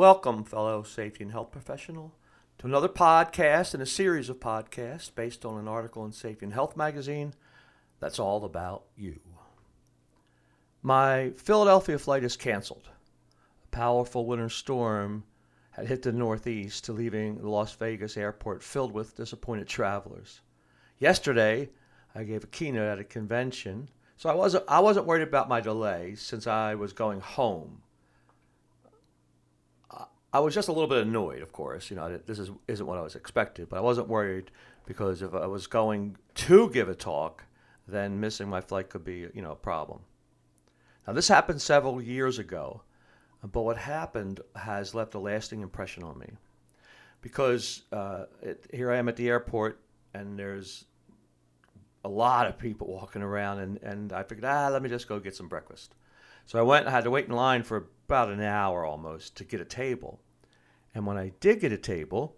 Welcome, fellow safety and health professional, to another podcast and a series of podcasts based on an article in Safety and Health magazine that's all about you. My Philadelphia flight is canceled. A powerful winter storm had hit the Northeast, leaving the Las Vegas airport filled with disappointed travelers. Yesterday, I gave a keynote at a convention, so I wasn't, I wasn't worried about my delay since I was going home I was just a little bit annoyed, of course. You know, this is, isn't what I was expected, but I wasn't worried because if I was going to give a talk, then missing my flight could be, you know, a problem. Now, this happened several years ago, but what happened has left a lasting impression on me. Because uh, it, here I am at the airport, and there's a lot of people walking around, and, and I figured, ah, let me just go get some breakfast. So I went, I had to wait in line for about an hour almost to get a table. And when I did get a table,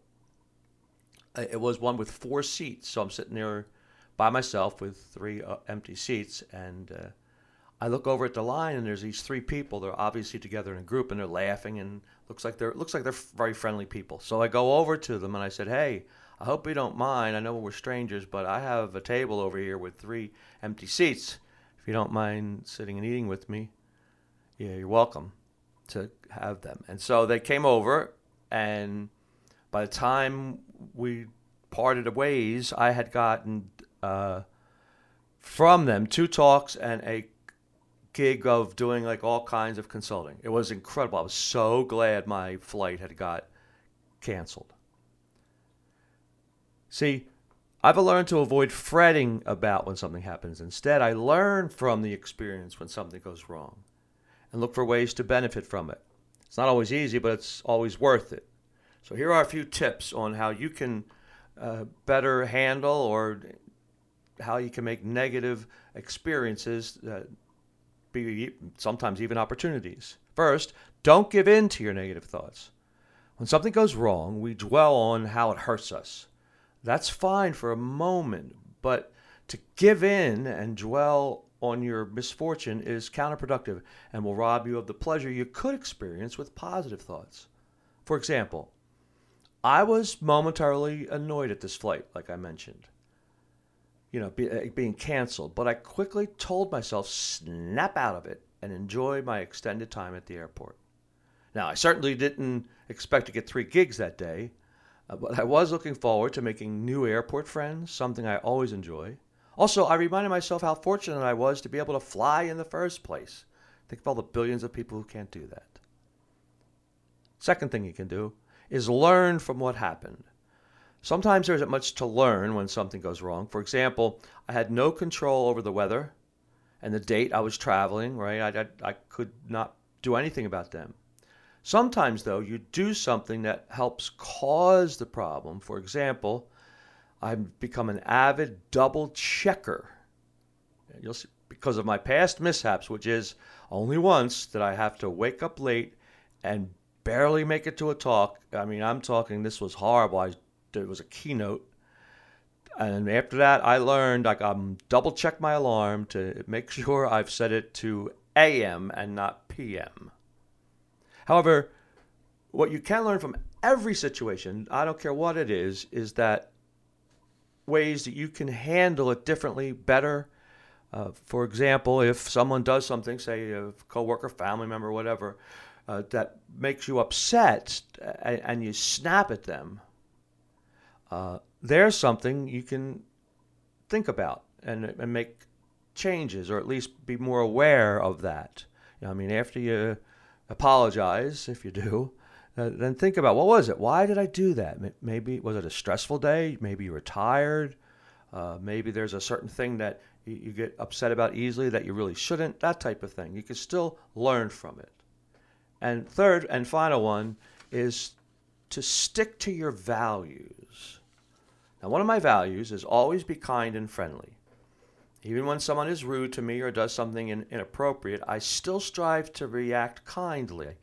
it was one with four seats. So I'm sitting there by myself with three uh, empty seats. And uh, I look over at the line, and there's these three people. They're obviously together in a group, and they're laughing, and looks like they're looks like they're very friendly people. So I go over to them and I said, "Hey, I hope you don't mind. I know we're strangers, but I have a table over here with three empty seats. If you don't mind sitting and eating with me, yeah, you're welcome." to have them. And so they came over, and by the time we parted ways, I had gotten uh, from them two talks and a gig of doing like all kinds of consulting. It was incredible. I was so glad my flight had got canceled. See, I've learned to avoid fretting about when something happens. Instead, I learn from the experience when something goes wrong and look for ways to benefit from it. It's not always easy, but it's always worth it. So, here are a few tips on how you can uh, better handle or how you can make negative experiences uh, be sometimes even opportunities. First, don't give in to your negative thoughts. When something goes wrong, we dwell on how it hurts us. That's fine for a moment, but to give in and dwell on your misfortune is counterproductive and will rob you of the pleasure you could experience with positive thoughts. For example, I was momentarily annoyed at this flight, like I mentioned, you know, be, uh, being canceled, but I quickly told myself, snap out of it and enjoy my extended time at the airport. Now, I certainly didn't expect to get three gigs that day, uh, but I was looking forward to making new airport friends, something I always enjoy. Also, I reminded myself how fortunate I was to be able to fly in the first place. Think of all the billions of people who can't do that. Second thing you can do is learn from what happened. Sometimes there isn't much to learn when something goes wrong. For example, I had no control over the weather and the date I was traveling, right? I, I, I could not do anything about them. Sometimes, though, you do something that helps cause the problem. For example, I've become an avid double checker. You'll see, because of my past mishaps, which is only once that I have to wake up late and barely make it to a talk. I mean, I'm talking, this was horrible. I, it was a keynote. And after that, I learned I double check my alarm to make sure I've set it to AM and not PM. However, what you can learn from every situation, I don't care what it is, is that ways that you can handle it differently, better. Uh, for example, if someone does something, say a coworker, family member, whatever, uh, that makes you upset and, and, you snap at them, uh, there's something you can think about and, and make changes or at least be more aware of that. You know, I mean, after you apologize, if you do, uh, then think about what was it? Why did I do that? Maybe was it a stressful day? Maybe you were tired. Uh, maybe there's a certain thing that you, you, get upset about easily that you really shouldn't. That type of thing. You can still learn from it. And third and final one is to stick to your values. Now, one of my values is always be kind and friendly. Even when someone is rude to me or does something in, inappropriate, I still strive to react kindly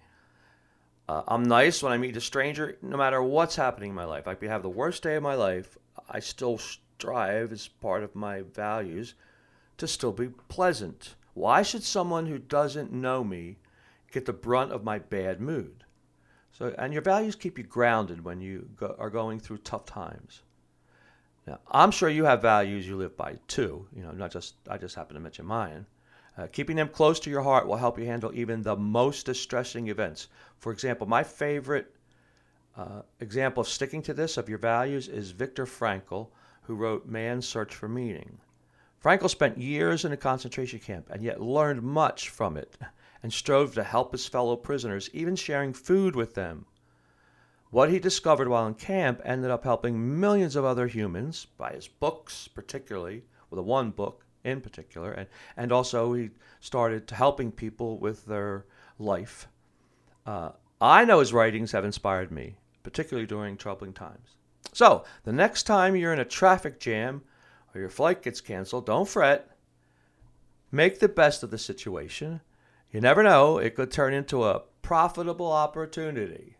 uh, I'm nice when I meet a stranger, no matter what's happening in my life. I could have the worst day of my life. I still strive, as part of my values, to still be pleasant. Why should someone who doesn't know me get the brunt of my bad mood? So, and your values keep you grounded when you go, are going through tough times. Now, I'm sure you have values you live by too. You know, not just I just happen to mention mine. Uh, keeping them close to your heart will help you handle even the most distressing events. For example, my favorite uh, example of sticking to this of your values is Viktor Frankl, who wrote Man's Search for Meaning. Frankl spent years in a concentration camp and yet learned much from it and strove to help his fellow prisoners, even sharing food with them. What he discovered while in camp ended up helping millions of other humans by his books, particularly, with well, one book in particular, and, and also he started helping people with their life. Uh, I know his writings have inspired me, particularly during troubling times. So, the next time you're in a traffic jam or your flight gets canceled, don't fret. Make the best of the situation. You never know, it could turn into a profitable opportunity.